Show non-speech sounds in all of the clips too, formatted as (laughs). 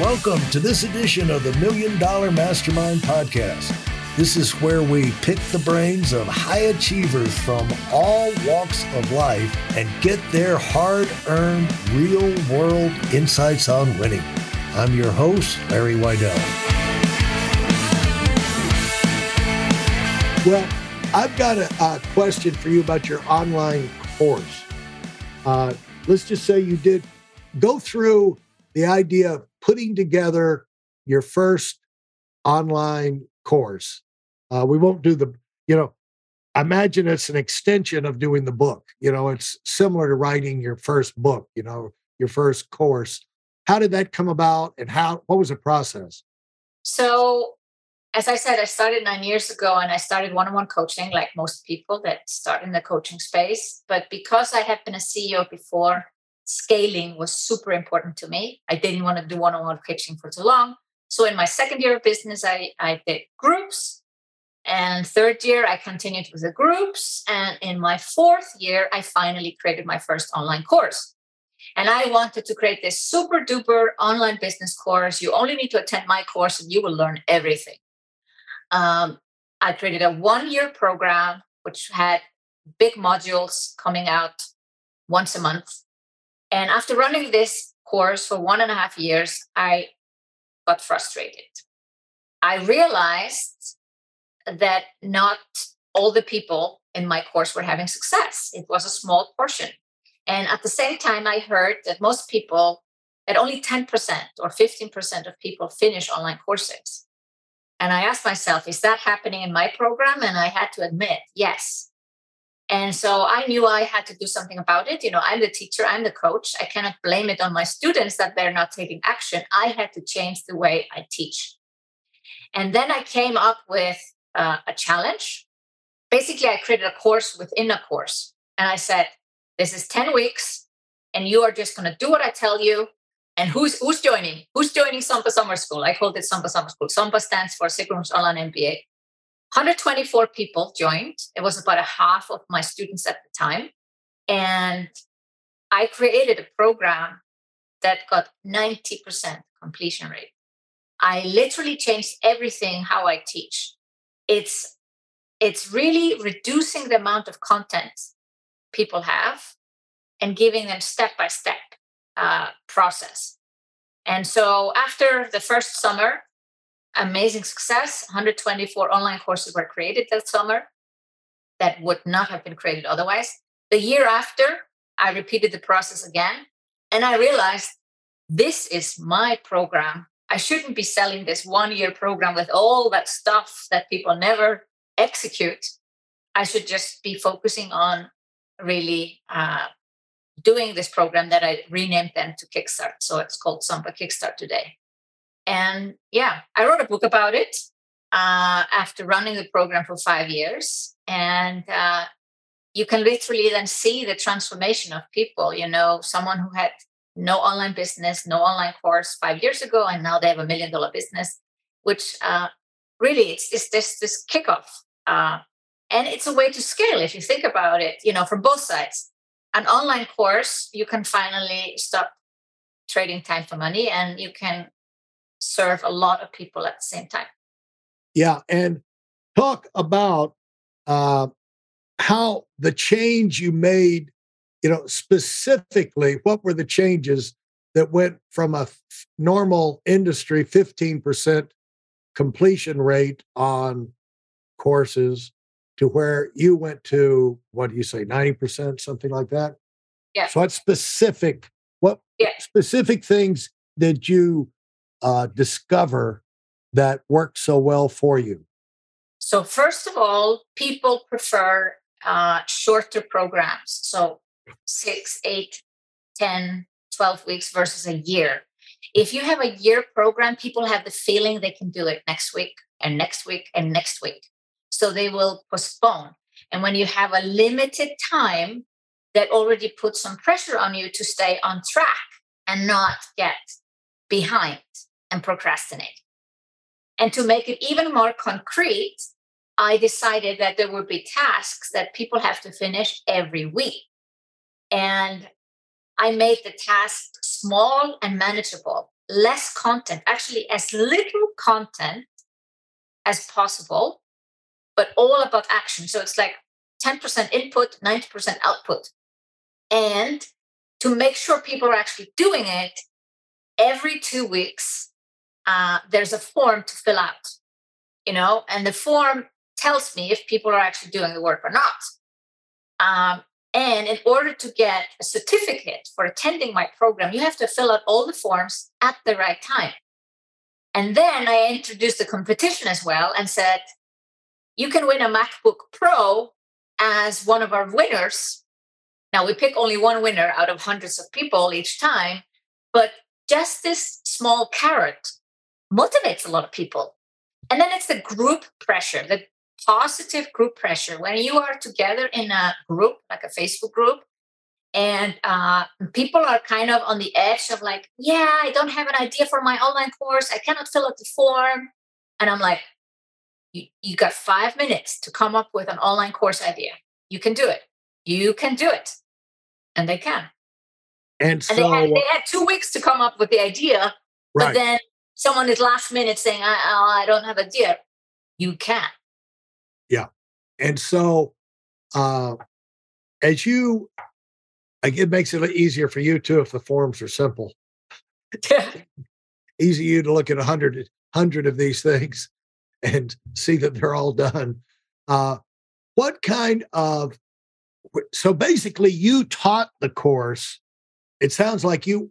Welcome to this edition of the Million Dollar Mastermind Podcast. This is where we pick the brains of high achievers from all walks of life and get their hard earned, real world insights on winning. I'm your host, Larry Weidel. Well, I've got a, a question for you about your online course. Uh, let's just say you did go through the idea of putting together your first online course. Uh, we won't do the, you know, imagine it's an extension of doing the book. You know, it's similar to writing your first book, you know, your first course. How did that come about and how, what was the process? So, as I said, I started nine years ago and I started one on one coaching like most people that start in the coaching space. But because I had been a CEO before, scaling was super important to me. I didn't want to do one on one coaching for too long. So in my second year of business, I, I did groups. And third year, I continued with the groups. And in my fourth year, I finally created my first online course. And I wanted to create this super duper online business course. You only need to attend my course and you will learn everything. Um, I created a one year program, which had big modules coming out once a month. And after running this course for one and a half years, I got frustrated. I realized that not all the people in my course were having success. It was a small portion. And at the same time, I heard that most people, that only 10% or 15% of people finish online courses. And I asked myself, is that happening in my program? And I had to admit, yes. And so I knew I had to do something about it. You know, I'm the teacher, I'm the coach. I cannot blame it on my students that they're not taking action. I had to change the way I teach. And then I came up with uh, a challenge. Basically, I created a course within a course. And I said, this is 10 weeks, and you are just going to do what I tell you. And who's who's joining? Who's joining SOMBA Summer School? I called it SOMBA Summer School. SOMBA stands for Sigrun's Online MBA. 124 people joined. It was about a half of my students at the time. And I created a program that got 90% completion rate. I literally changed everything how I teach. It's it's really reducing the amount of content people have and giving them step by step process. And so after the first summer, amazing success. 124 online courses were created that summer that would not have been created otherwise. The year after, I repeated the process again and I realized this is my program. I shouldn't be selling this one year program with all that stuff that people never execute. I should just be focusing on really uh, doing this program that I renamed then to Kickstart. So it's called SOMBA Kickstart today. And yeah, I wrote a book about it uh, after running the program for five years. And uh, you can literally then see the transformation of people. You know, someone who had no online business, no online course five years ago, and now they have a million dollar business, which uh, really it's, it's this this kickoff. Uh, and it's a way to scale if you think about it, you know, from both sides. An online course, you can finally stop trading time for money and you can serve a lot of people at the same time. Yeah, and talk about uh, how the change you made. You know, specifically, what were the changes that went from a f- normal industry fifteen percent completion rate on courses to where you went to what do you say 90% something like that yeah so what specific what yeah. specific things did you uh, discover that worked so well for you? So, first of all, people prefer uh, shorter programs. So, six, eight, 10, 12 weeks versus a year. If you have a year program, people have the feeling they can do it next week and next week and next week. So, they will postpone. And when you have a limited time, that already puts some pressure on you to stay on track and not get behind and procrastinate. And to make it even more concrete, I decided that there would be tasks that people have to finish every week. And I made the tasks small and manageable, less content, actually as little content as possible, but all about action. So it's like 10% input, 90% output. And to make sure people are actually doing it, every two weeks, uh, there's a form to fill out, you know, and the form tells me if people are actually doing the work or not. Um, and in order to get a certificate for attending my program, you have to fill out all the forms at the right time. And then I introduced the competition as well and said, you can win a MacBook Pro as one of our winners. Now, we pick only one winner out of hundreds of people each time, but just this small carrot motivates a lot of people. And then it's the group pressure, the positive group pressure. When you are together in a group, like a Facebook group, and uh, people are kind of on the edge of like, yeah, I don't have an idea for my online course. I cannot fill out the form. And I'm like, you, you got five minutes to come up with an online course idea. You can do it. You can do it. And they can. And so they, had, they had two weeks to come up with the idea. Right. But then someone is last minute saying, I, I don't have idea. You can. Yeah. And so uh, as you, it makes it easier for you too if the forms are simple. (laughs) Easy you to look at a hundred hundred of these things (laughs) and see that they're all done. Uh, what kind of so basically you taught the course. It sounds like you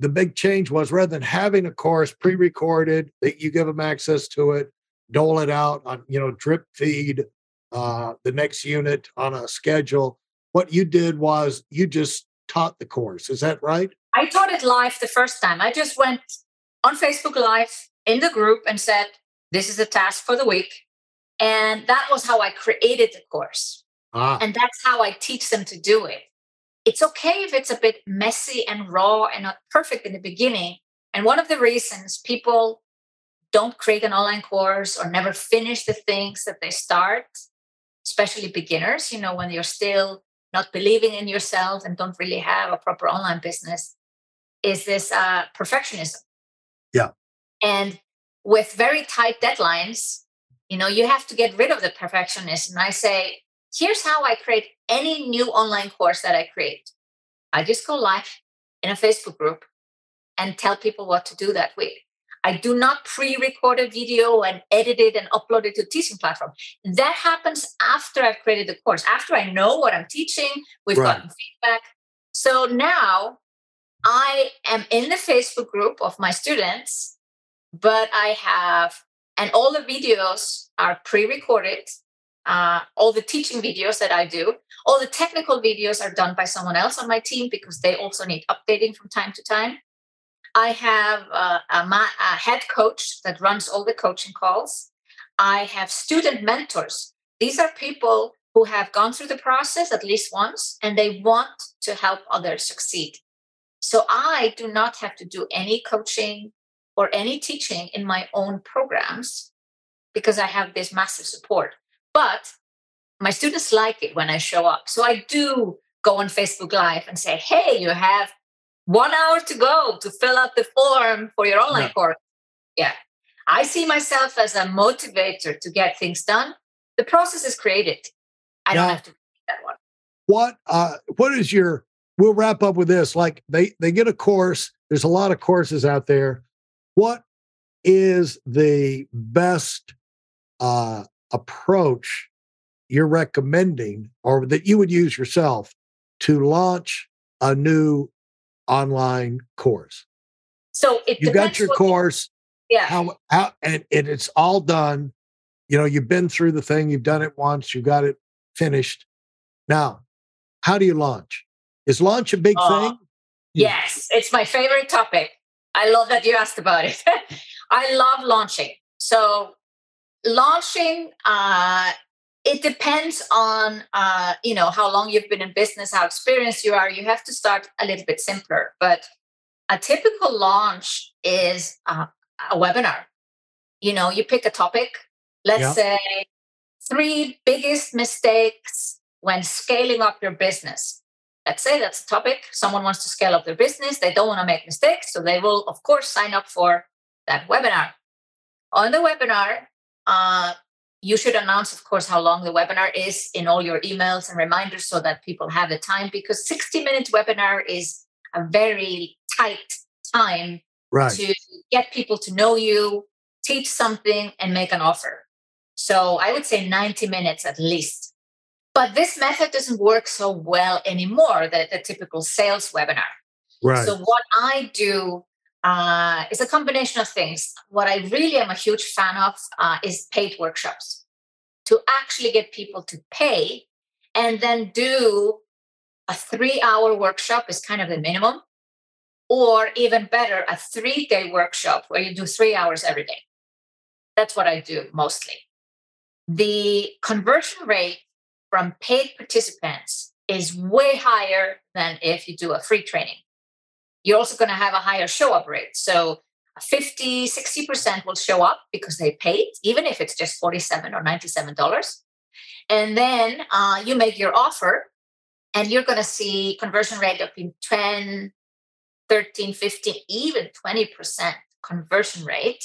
the big change was rather than having a course pre-recorded that you give them access to it, dole it out on you know drip feed uh, the next unit on a schedule. What you did was you just taught the course. Is that right? I taught it live the first time. I just went on Facebook Live in the group and said, This is the task for the week. And that was how I created the course. Ah. And that's how I teach them to do it. It's okay if it's a bit messy and raw and not perfect in the beginning. And one of the reasons people don't create an online course or never finish the things that they start, especially beginners, you know, when you're still not believing in yourself and don't really have a proper online business, is this uh, perfectionism. Yeah. And with very tight deadlines, you know, you have to get rid of the perfectionism. I say, here's how I create any new online course that I create. I just go live in a Facebook group and tell people what to do that week. I do not pre-record a video and edit it and upload it to a teaching platform. That happens after I've created the course, after I know what I'm teaching, we've right. gotten feedback. So now I am in the Facebook group of my students, but I have, and all the videos are pre-recorded. Uh, all the teaching videos that I do, all the technical videos are done by someone else on my team because they also need updating from time to time. I have a, a, a head coach that runs all the coaching calls. I have student mentors. These are people who have gone through the process at least once and they want to help others succeed. So I do not have to do any coaching or any teaching in my own programs because I have this massive support. But my students like it when I show up. So I do go on Facebook Live and say, hey, you have one hour to go to fill out the form for your online yeah. course. Yeah. I see myself as a motivator to get things done. The process is created. I yeah. don't have to do that one. What uh what is your we'll wrap up with this. Like they they get a course, there's a lot of courses out there. What is the best uh approach you're recommending or that you would use yourself to launch a new online course. So it you got your course. Yeah. How, how and, and it's all done. You know, you've been through the thing, you've done it once, you got it finished. Now, how do you launch? Is launch a big uh, thing? Yes, it's my favorite topic. I love that you asked about it. (laughs) I love launching. So launching uh, it depends on uh, you know how long you've been in business how experienced you are you have to start a little bit simpler but a typical launch is uh, a webinar you know you pick a topic let's yeah. say three biggest mistakes when scaling up your business let's say that's a topic. Someone wants to scale up their business. They don't want to make mistakes. So they will, of course, sign up for that webinar. On the webinar, uh, you should announce, of course, how long the webinar is in all your emails and reminders so that people have the time because 60 minute webinar is a very tight time right. to get people to know you, teach something, and make an offer. So I would say 90 minutes at least. But this method doesn't work so well anymore, the, the typical sales webinar. Right. So what I do uh, is a combination of things. What I really am a huge fan of uh, is paid workshops to actually get people to pay and then do a three hour workshop is kind of the minimum or even better a three day workshop where you do three hours every day that's what i do mostly the conversion rate from paid participants is way higher than if you do a free training. You're also going to have a higher show up rate. So 50, 60% will show up because they paid, even if it's just 47 or $97. And then uh, you make your offer and you're going to see conversion rate of 10, 13, 15, even 20% conversion rate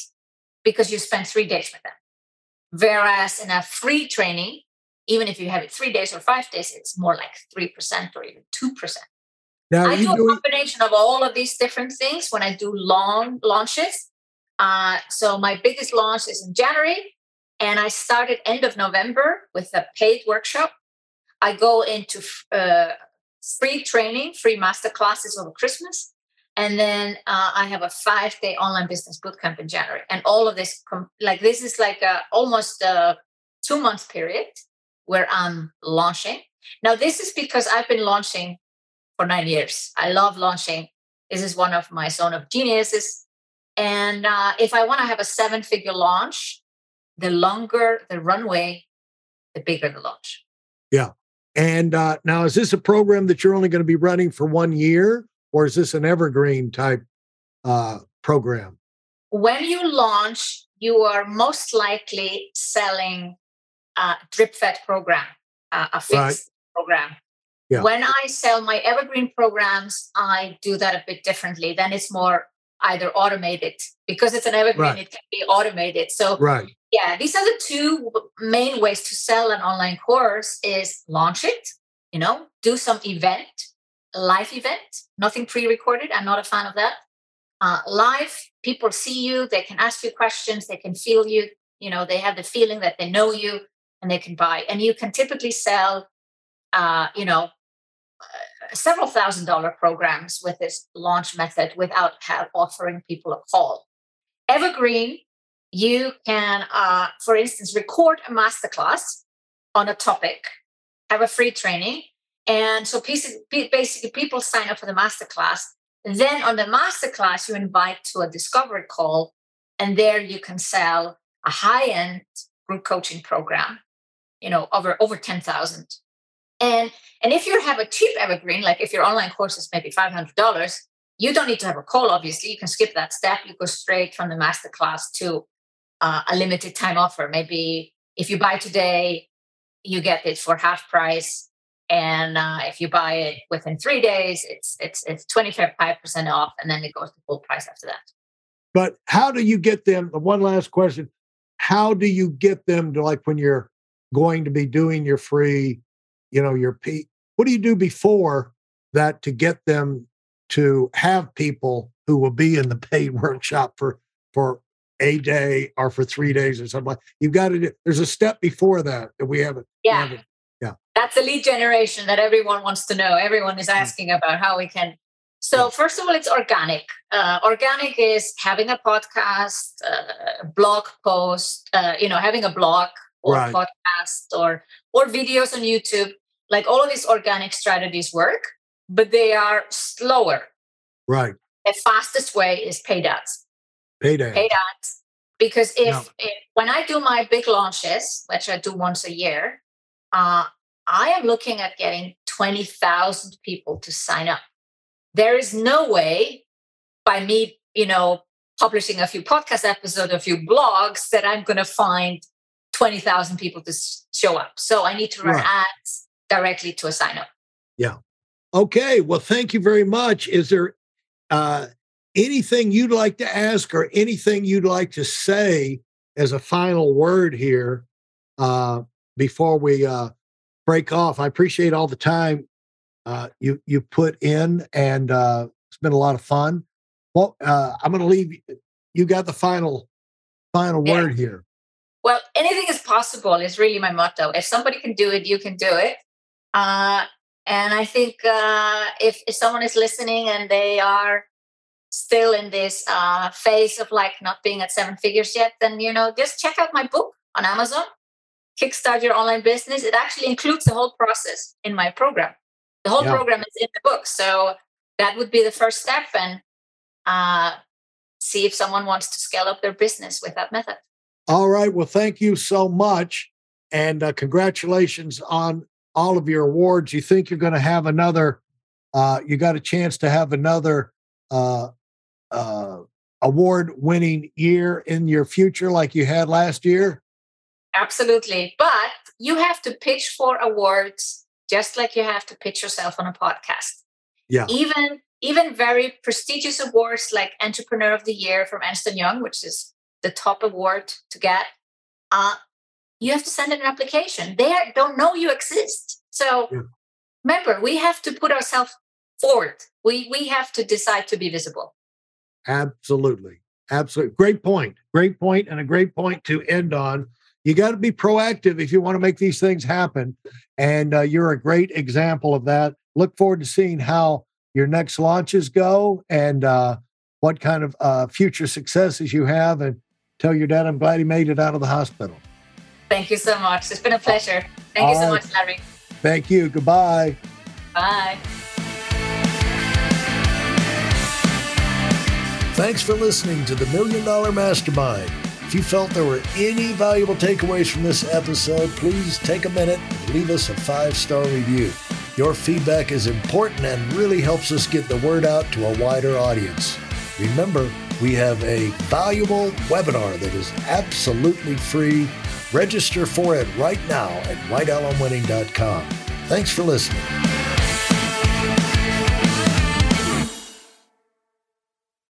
because you spend three days with them. Whereas in a free training, even if you have it three days or five days, it's more like 3% or even 2%. Now, I do a combination of all of these different things when I do long launches. Uh, so my biggest launch is in January, and I started end of November with a paid workshop. I go into uh, free training, free master classes over Christmas, and then uh, I have a five day online business bootcamp in January. And all of this, com- like this, is like a, almost a two month period where I'm launching. Now, this is because I've been launching for nine years. I love launching. This is one of my zone of geniuses. And uh, if I want to have a seven figure launch, the longer the runway, the bigger the launch. Yeah. And uh, now, is this a program that you're only going to be running for one year, or is this an evergreen type uh, program? When you launch, you are most likely selling a drip fed program, uh, a fixed right. program. Yeah. When I sell my evergreen programs, I do that a bit differently. Then it's more either automated because it's an evergreen, right. it can be automated. So right. yeah, these are the two main ways to sell an online course is launch it, you know, do some event, live event, nothing pre-recorded. I'm not a fan of that. Uh, live, people see you, they can ask you questions, they can feel you, you know, they have the feeling that they know you and they can buy. And you can typically sell, uh, you know, several thousand dollar programs with this launch method without have, offering people a call. Evergreen, you can, uh, for instance, record a masterclass on a topic, have a free training. And so basically, people sign up for the masterclass. Then on the masterclass, you invite to a discovery call, and there you can sell a high end group coaching program you know over over 10,000 and and if you have a cheap evergreen like if your online course is maybe $500 you don't need to have a call obviously. You can skip that step. You go straight from the masterclass to uh, a limited time offer. Maybe if you buy today you get it for half price. And uh, if you buy it within three days it's it's it's 25% off and then it goes to full price after that. But how do you get them one last question. How do you get them to like when you're going to be doing your free, you know, your P. What do you do before that to get them to have people who will be in the paid (laughs) workshop for for a day or for three days or something? like You've got to do. There's a step before that that we haven't. Yeah. We haven't, yeah. That's the lead generation that everyone wants to know. Everyone is mm. asking about how we can so first of all, it's organic. Uh, organic is having a podcast, uh, blog post, uh, you know, having a blog, or right. podcast or or videos on YouTube. Like all of these organic strategies work, but they are slower. Right. The fastest way is paid ads. Paid ads. Paid ads. Because if, no. if when I do my big launches, which I do once a year, uh, I am looking at getting 20,000 people to sign up. There is no way by me, you know, publishing a few podcast episodes, a few blogs that I'm going to find 20,000 people to show up. So I need to run right. ads directly to a sign up. Yeah. Okay. Well, thank you very much. Is there uh, anything you'd like to ask or anything you'd like to say as a final word here uh, before we uh, break off? I appreciate all the time uh, you you put in, and uh, it's been a lot of fun. Well, uh, I'm going to leave. You got the final final yeah. word here. Well, anything is possible is really my motto. If somebody can do it, you can do it. Uh, and I think uh, if, if someone is listening and they are still in this uh, phase of like not being at seven figures yet, then you know just check out my book on Amazon, Kickstart Your Online Business. It actually includes the whole process in my program. The whole yeah. program is in the book, so that would be the first step, and uh, see if someone wants to scale up their business with that method. All right. Well, thank you so much, and uh, congratulations on all of your awards. You think you're going to have another? Uh, you got a chance to have another uh, uh, award-winning year in your future, like you had last year. Absolutely, but you have to pitch for awards just like you have to pitch yourself on a podcast. Yeah. Even even very prestigious awards like Entrepreneur of the Year from Ernst Young, which is the top award to get, uh, you have to send in an application. They don't know you exist. So yeah. remember, we have to put ourselves forward. We we have to decide to be visible. Absolutely. Absolutely. Great point. Great point and a great point to end on. You got to be proactive if you want to make these things happen. And uh, you're a great example of that. Look forward to seeing how your next launches go and uh, what kind of uh, future successes you have. And tell your dad I'm glad he made it out of the hospital. Thank you so much. It's been a pleasure. Thank All you so right. much, Larry. Thank you. Goodbye. Bye. Thanks for listening to the Million Dollar Mastermind. If you felt there were any valuable takeaways from this episode, please take a minute and leave us a five star review. Your feedback is important and really helps us get the word out to a wider audience. Remember, we have a valuable webinar that is absolutely free. Register for it right now at weidelonwinning.com. Thanks for listening.